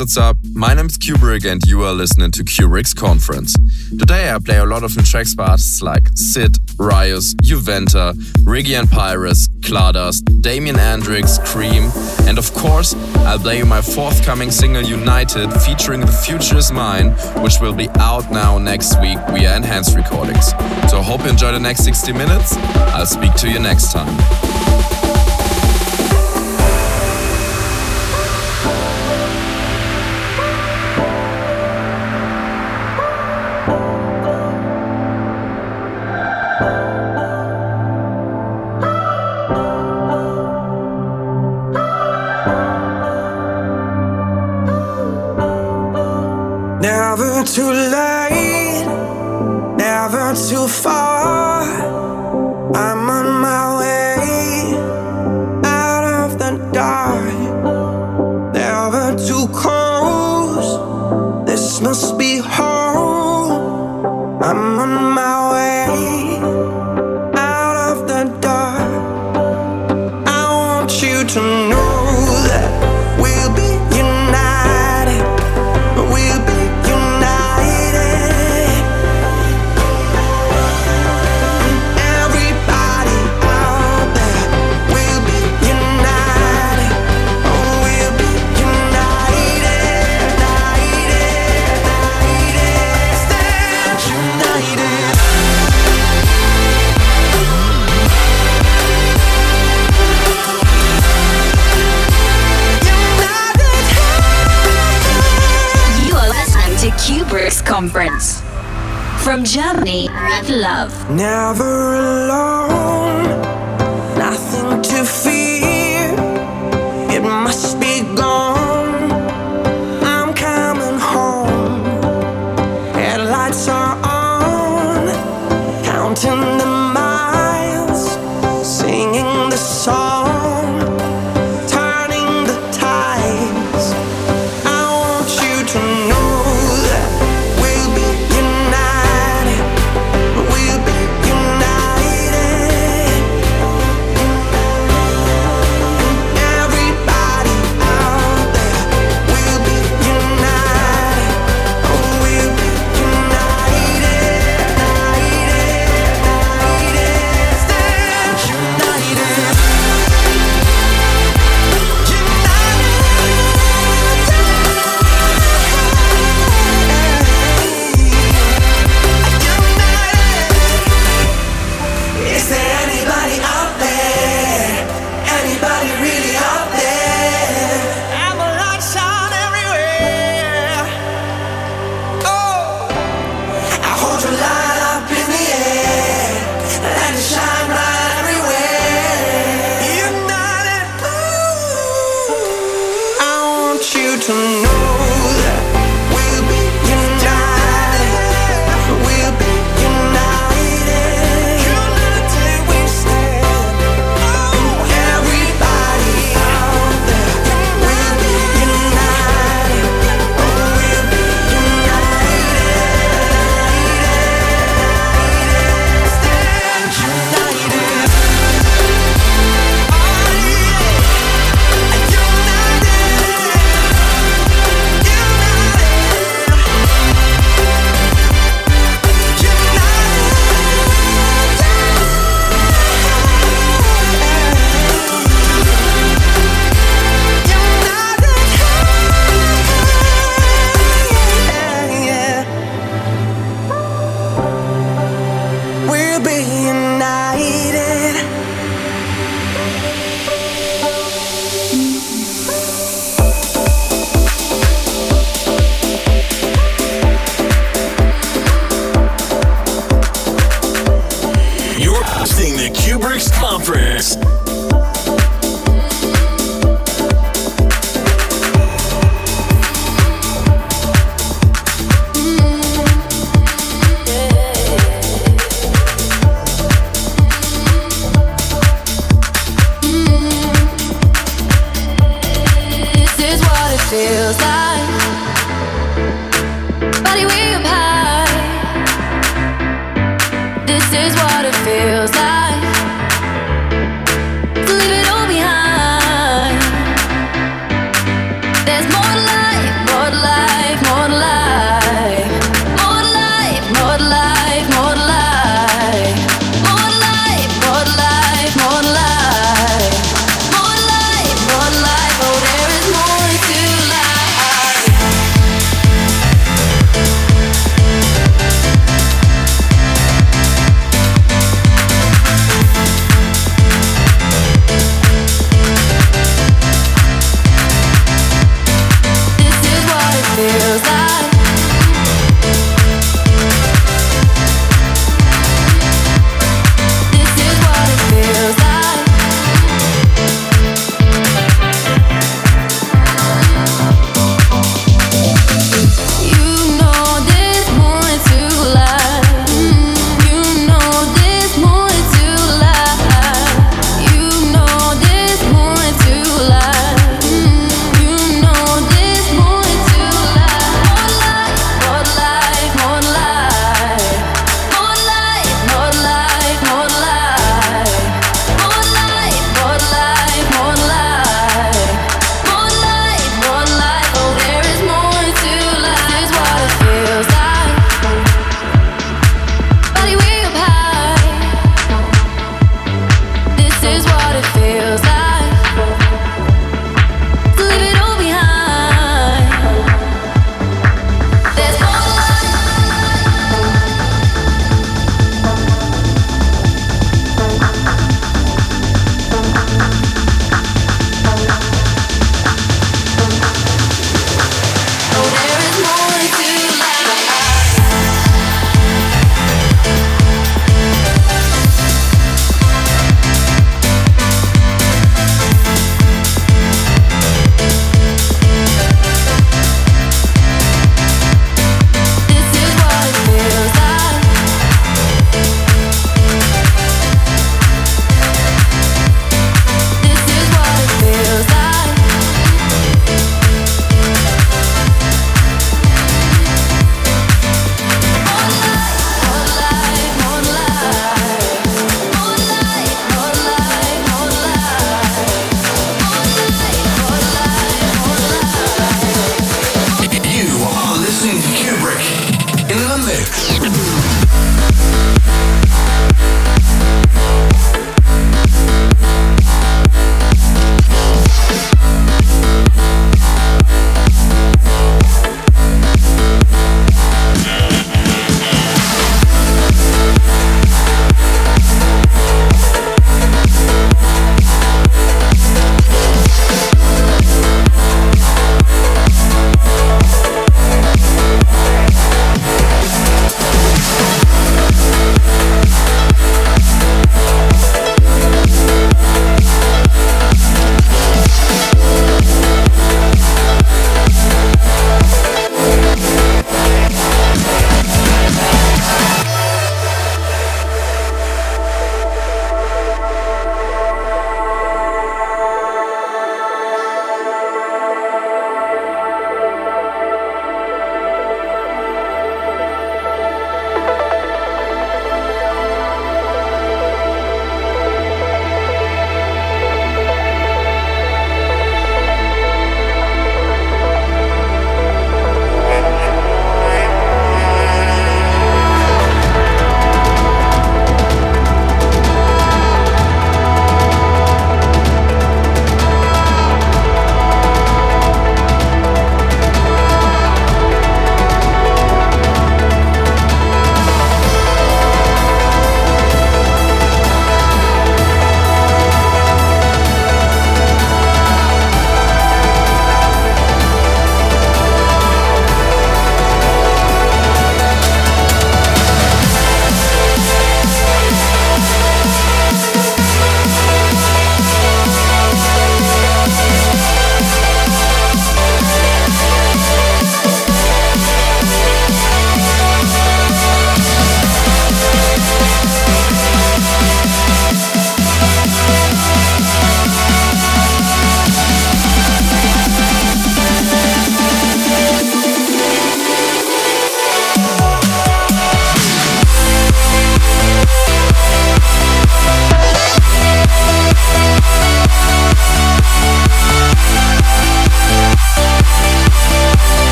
what's up? My name is Cuebrick and you are listening to Cuebrick's Conference. Today I play a lot of new tracks by artists like CID, Ryos, Juventa, Riggi and Piros, Klardust, Damien N-Drix, KREAM, and of course, I'll play you my forthcoming single United featuring The Future Is Mine, which will be out now next week via enhanced recordings. So I hope you enjoy the next 60 minutes. I'll speak to you next time. From Germany, with love. Never alone,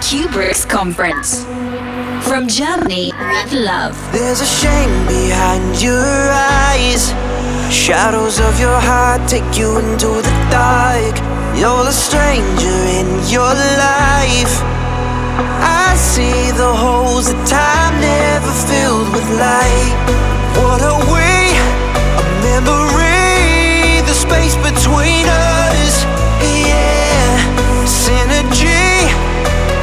Cuebrick's conference. From Germany with love. There's a shame behind your eyes. Shadows of your heart take you into the dark. You're the stranger in your life. I see the holes that time never filled with light. What are we? A memory, the space between us. Yeah, synergy.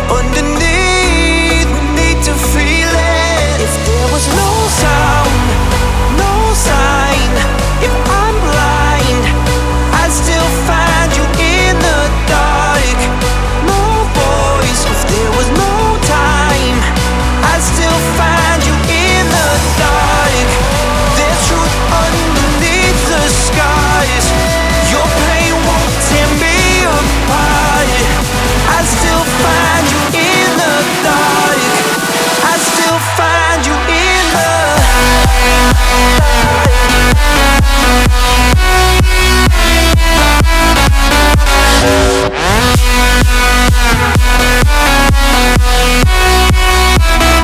Underneath, we need to feel it. If there was no sound. We'll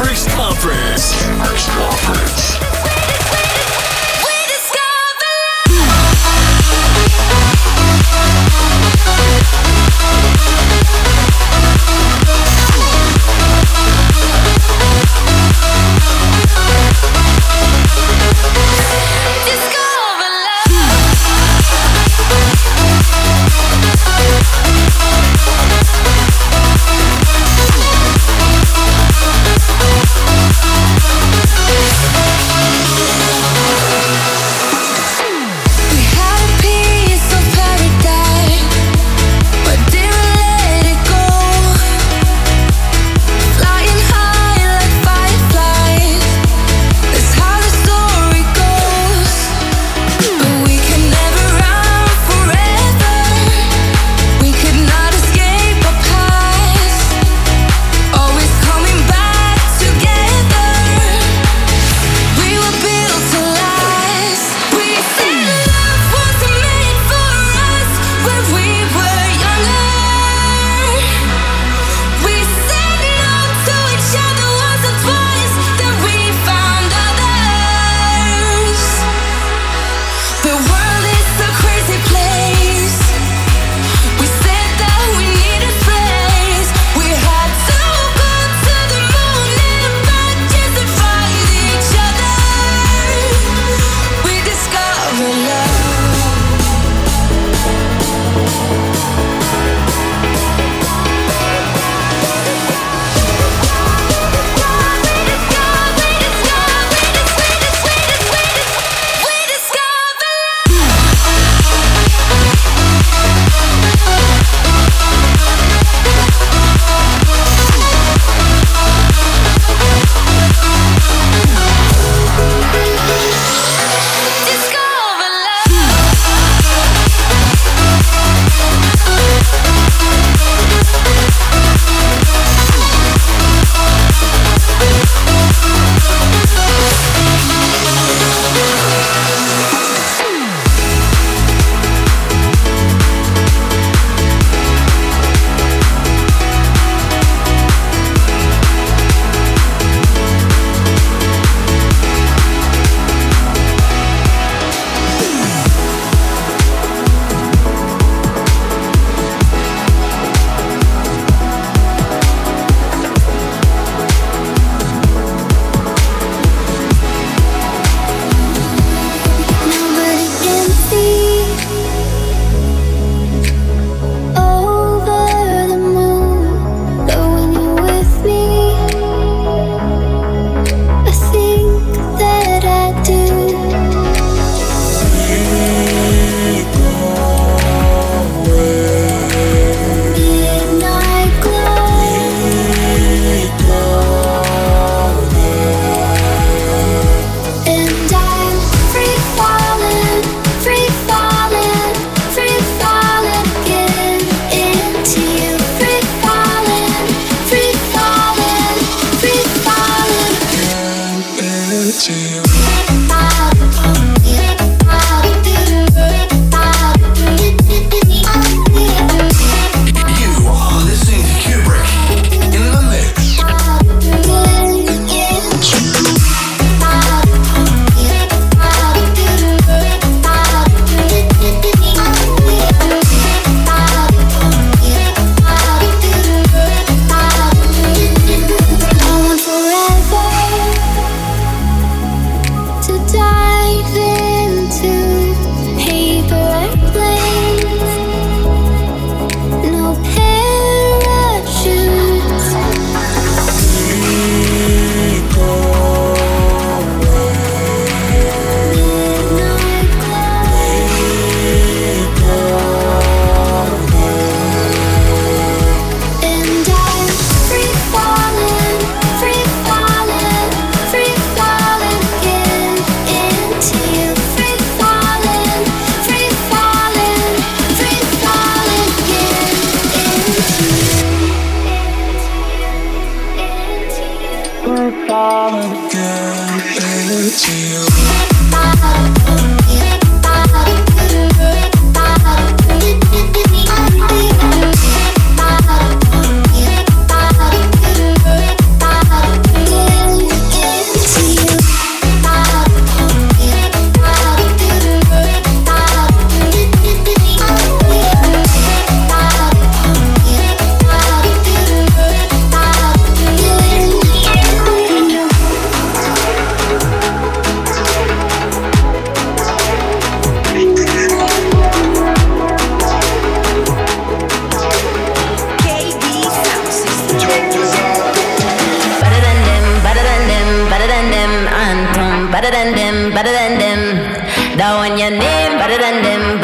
Cuebrick's Conference. Cuebrick's Conference.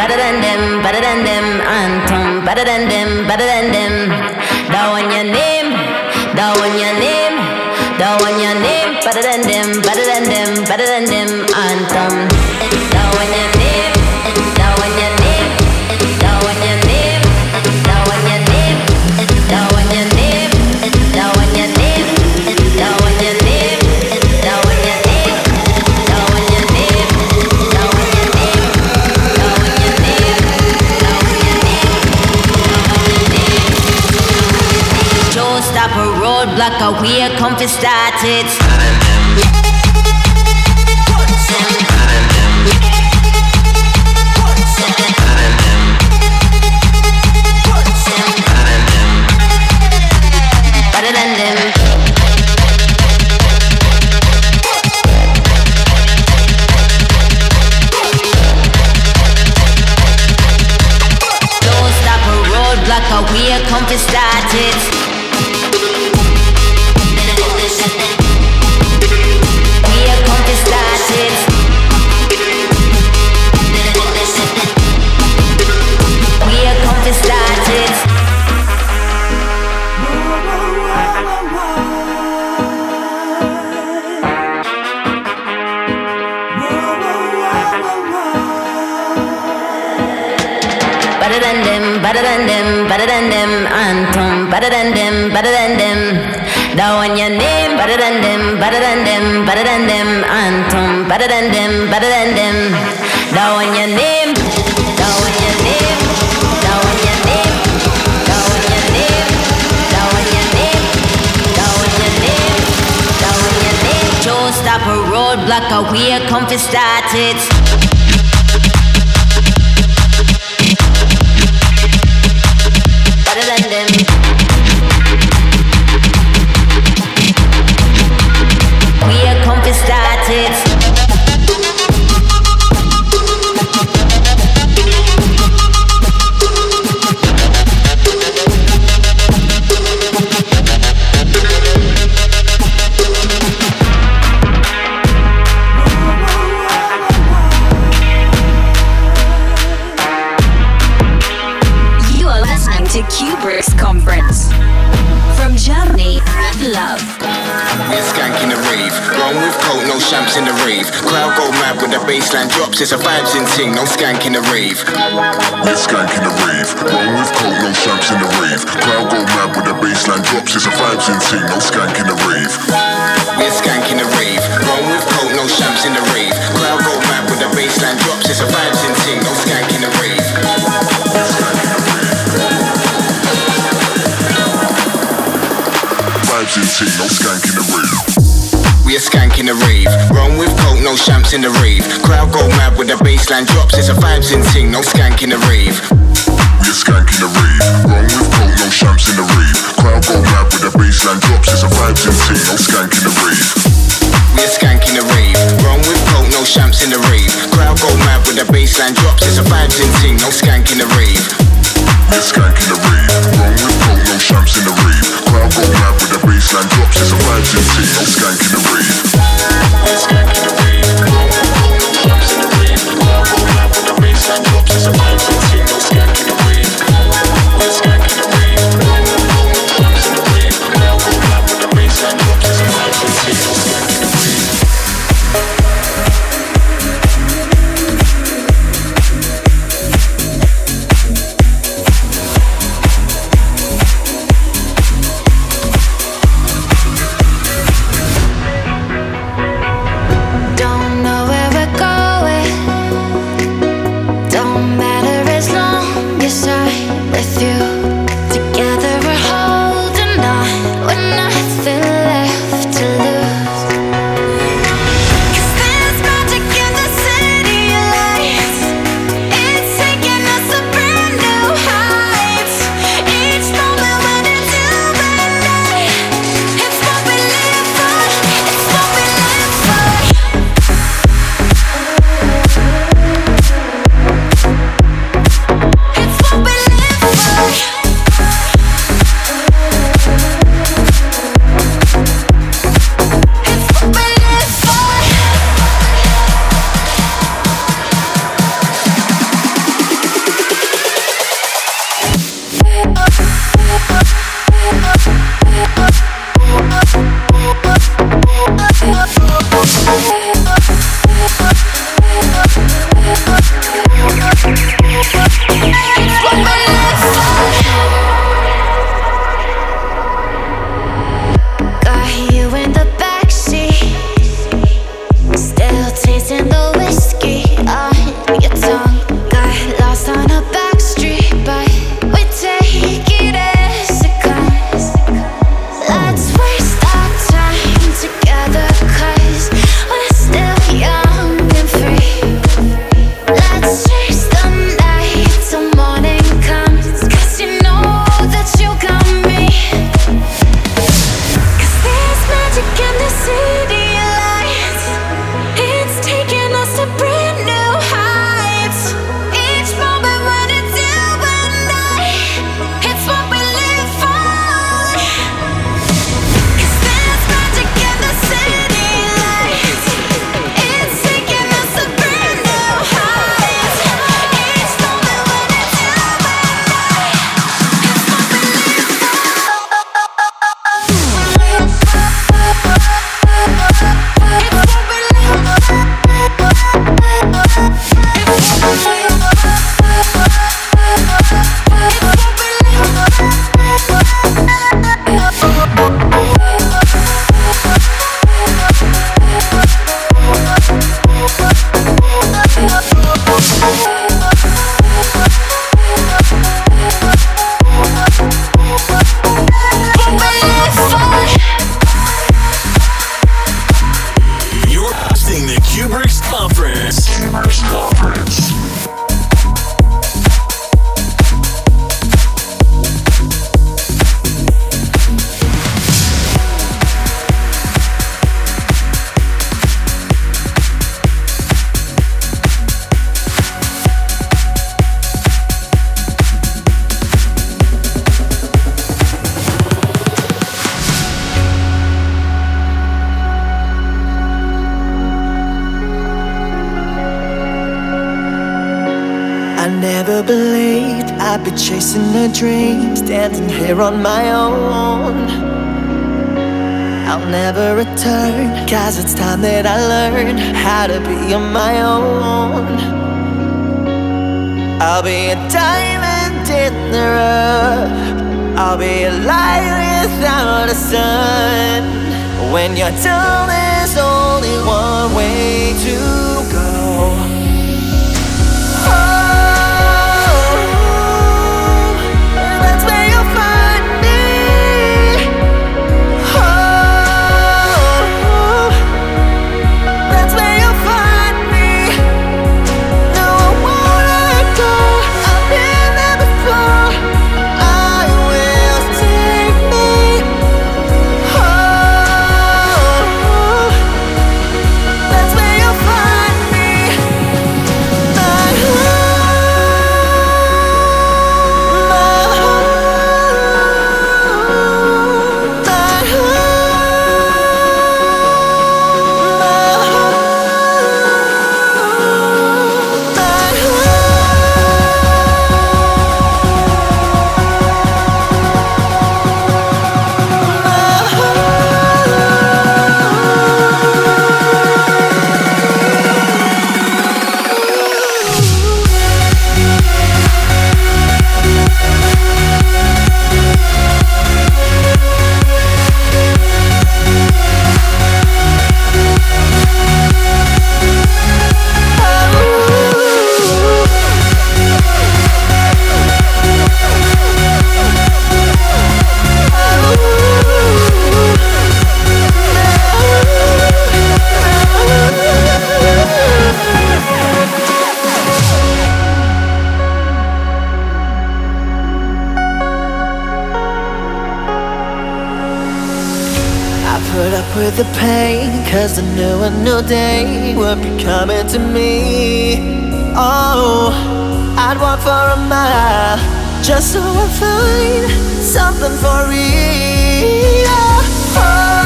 Better than them, better than them. Anton, better than them, better than them. That one your name, that one your name, that one your name, better than them, better than them, better than them. Anton, that one your on your name, better than them, better than them, better than them, Antum, better than them, better than them. Down on your name, down on your name, down on your name, down on your name, down on your name, down on your your name. Don't stop a roadblock, a we're come started. Better than them. The bassline drops. It's a vibes in ting, no skanking the rave. We're skanking the rave. Wrong with coat, no champs in the rave. Crowd go mad when the bassline drops. It's a vibes in ting, no skanking the rave. We're skanking the rave. Wrong with coat, no champs in the rave. Crowd go mad when the bassline drops. It's a vibes in ting, no skanking the rave. Vibes in ting, no rave. We are skanking the rave. Wrong with coat, no champs in the rave. Crowd go mad when the bassline drops. It's a vibes in ting, no skanking the rave. We're skanking the rave. Wrong with coat, no champs in the rave. Crowd go mad when the bassline drops. It's a vibes in ting, no skanking the rave. We're skanking the rave. Wrong with coat, no champs in the rave. Crowd go mad when the bassline drops. It's a vibes in ting, no skanking the rave. We're skanking the rave. Wrong with no champs in the rave. Crowd go mad when the drops. It's a the rave. Never believed I'd be chasing a dream, standing here on my own. I'll never return, cause it's time that I learn how to be on my own. I'll be a diamond in the rough, I'll be a light without a sun. When you're there's only one way to the pain Cause I knew a new day would be coming to me Oh, I'd walk for a mile Just so I find something for real oh.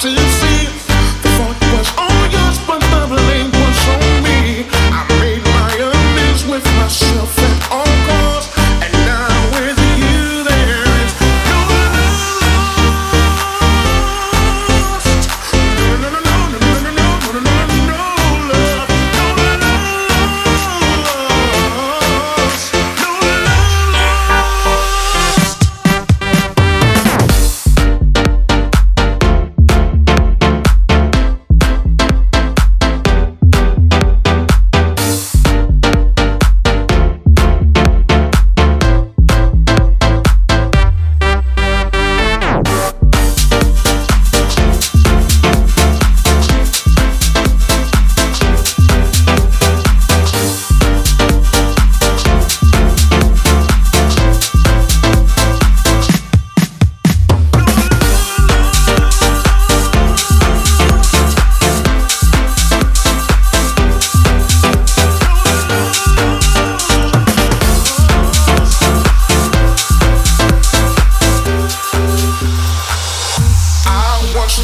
to see.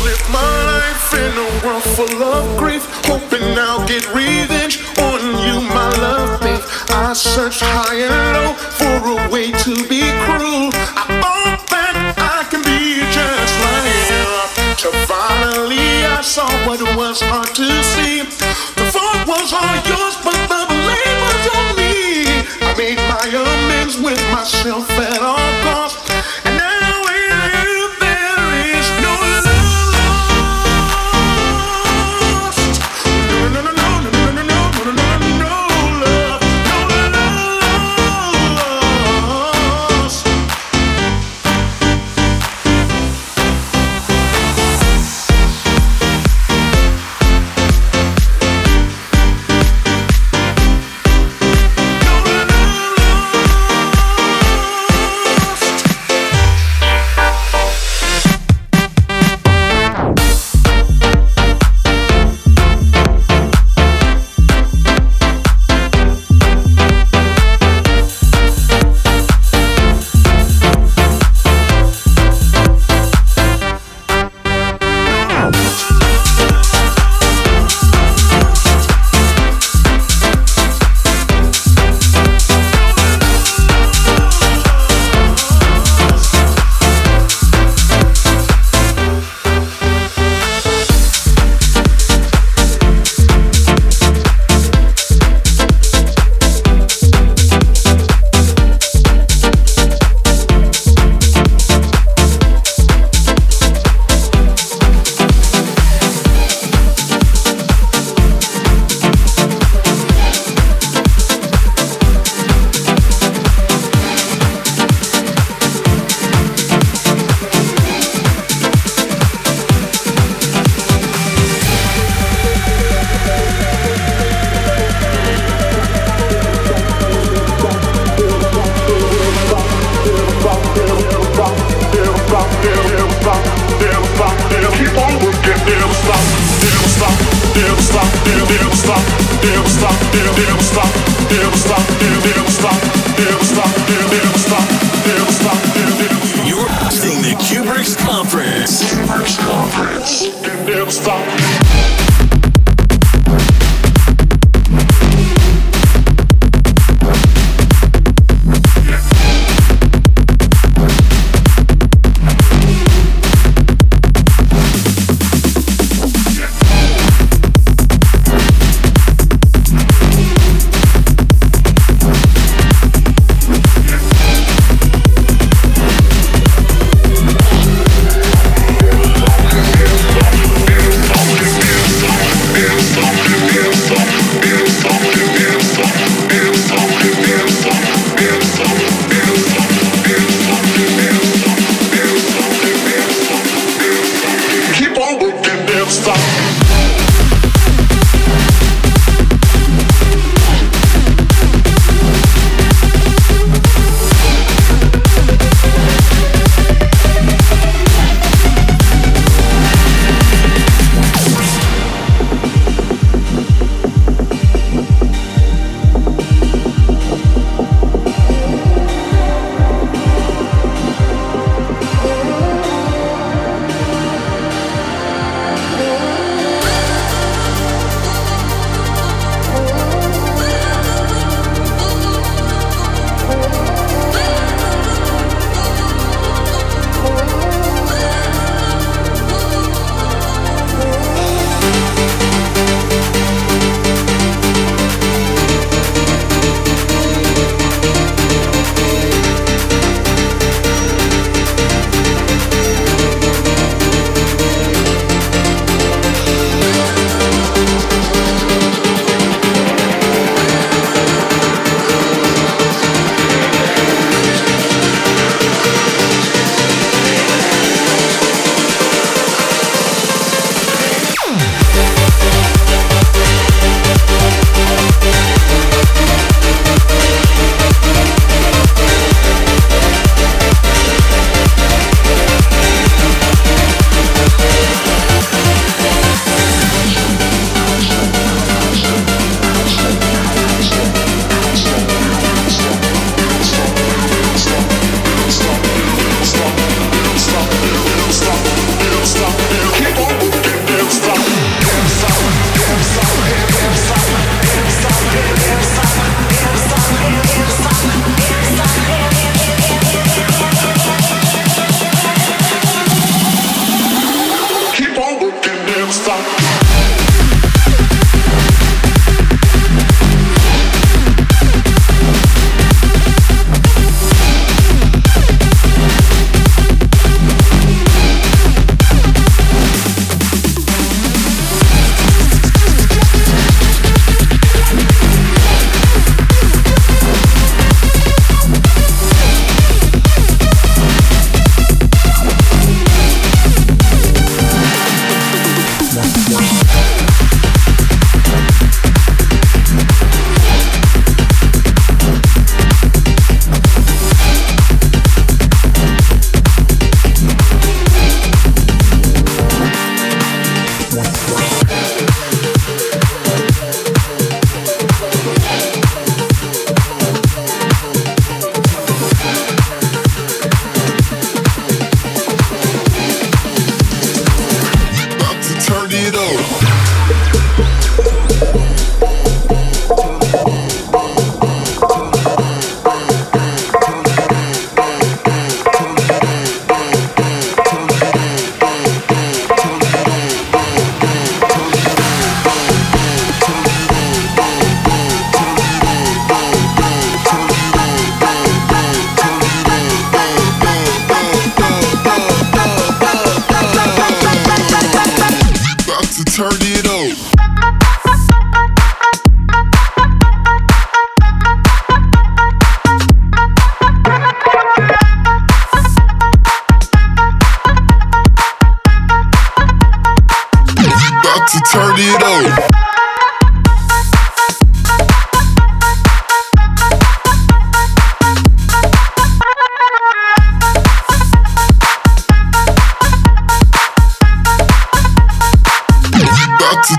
With myself at all costs. And now with you, there is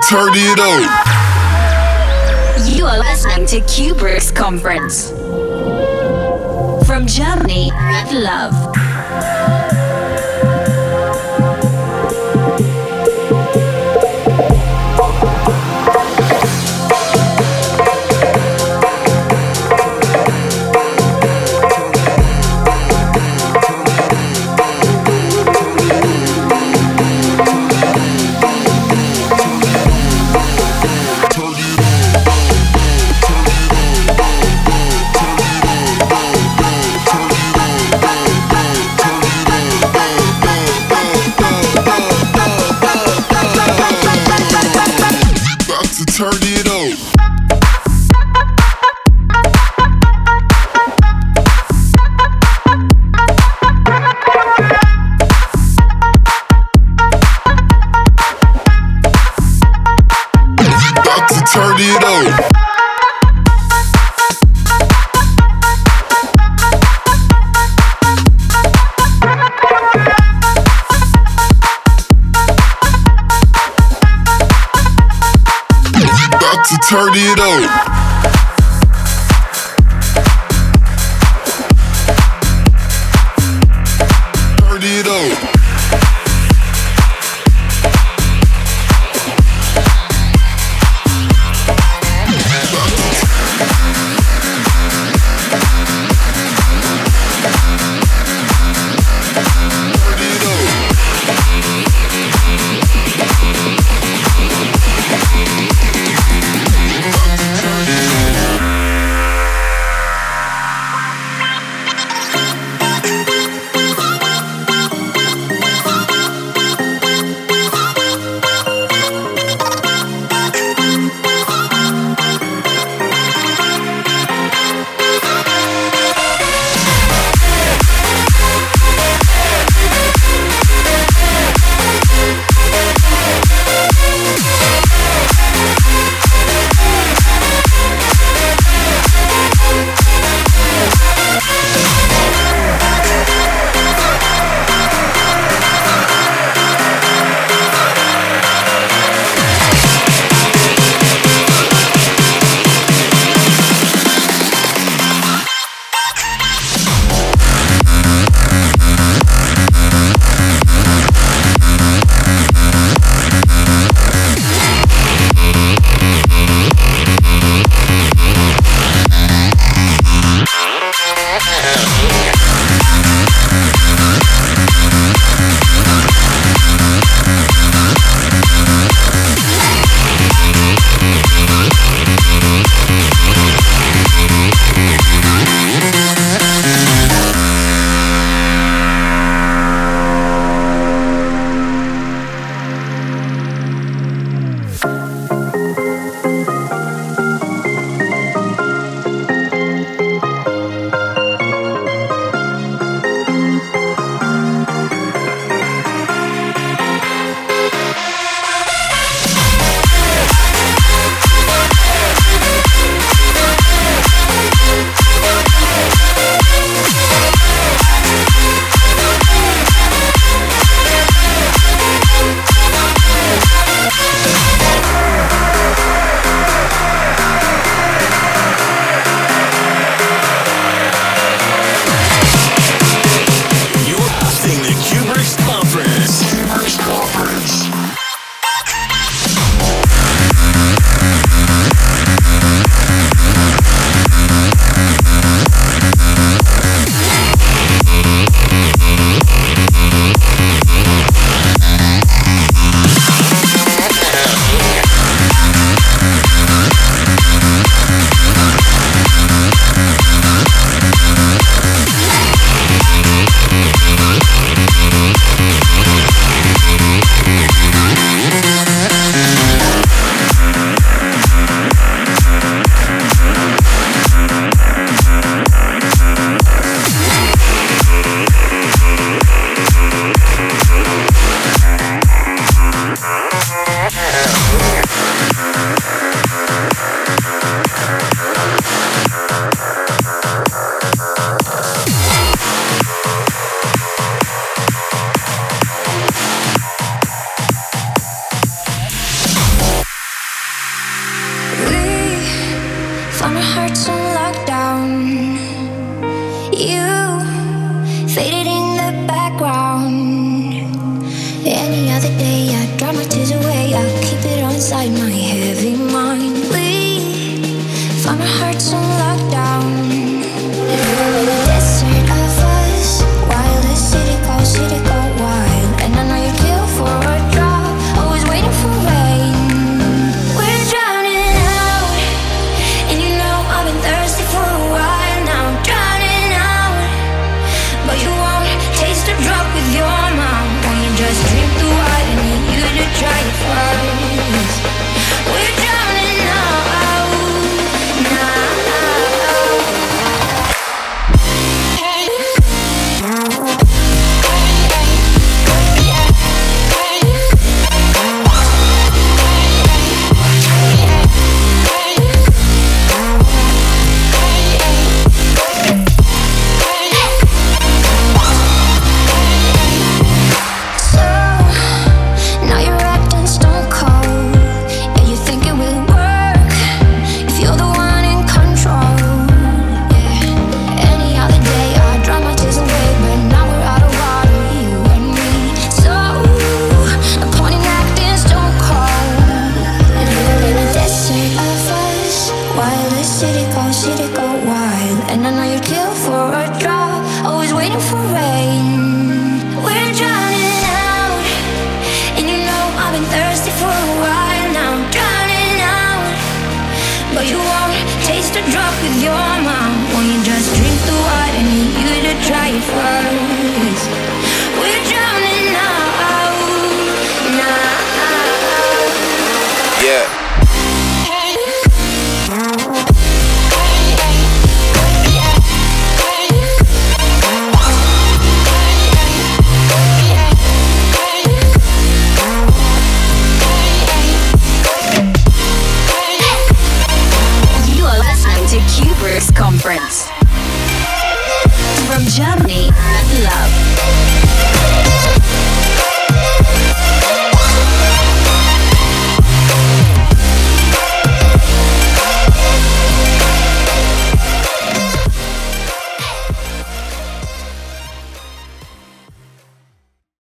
From Germany, love. Turn it up.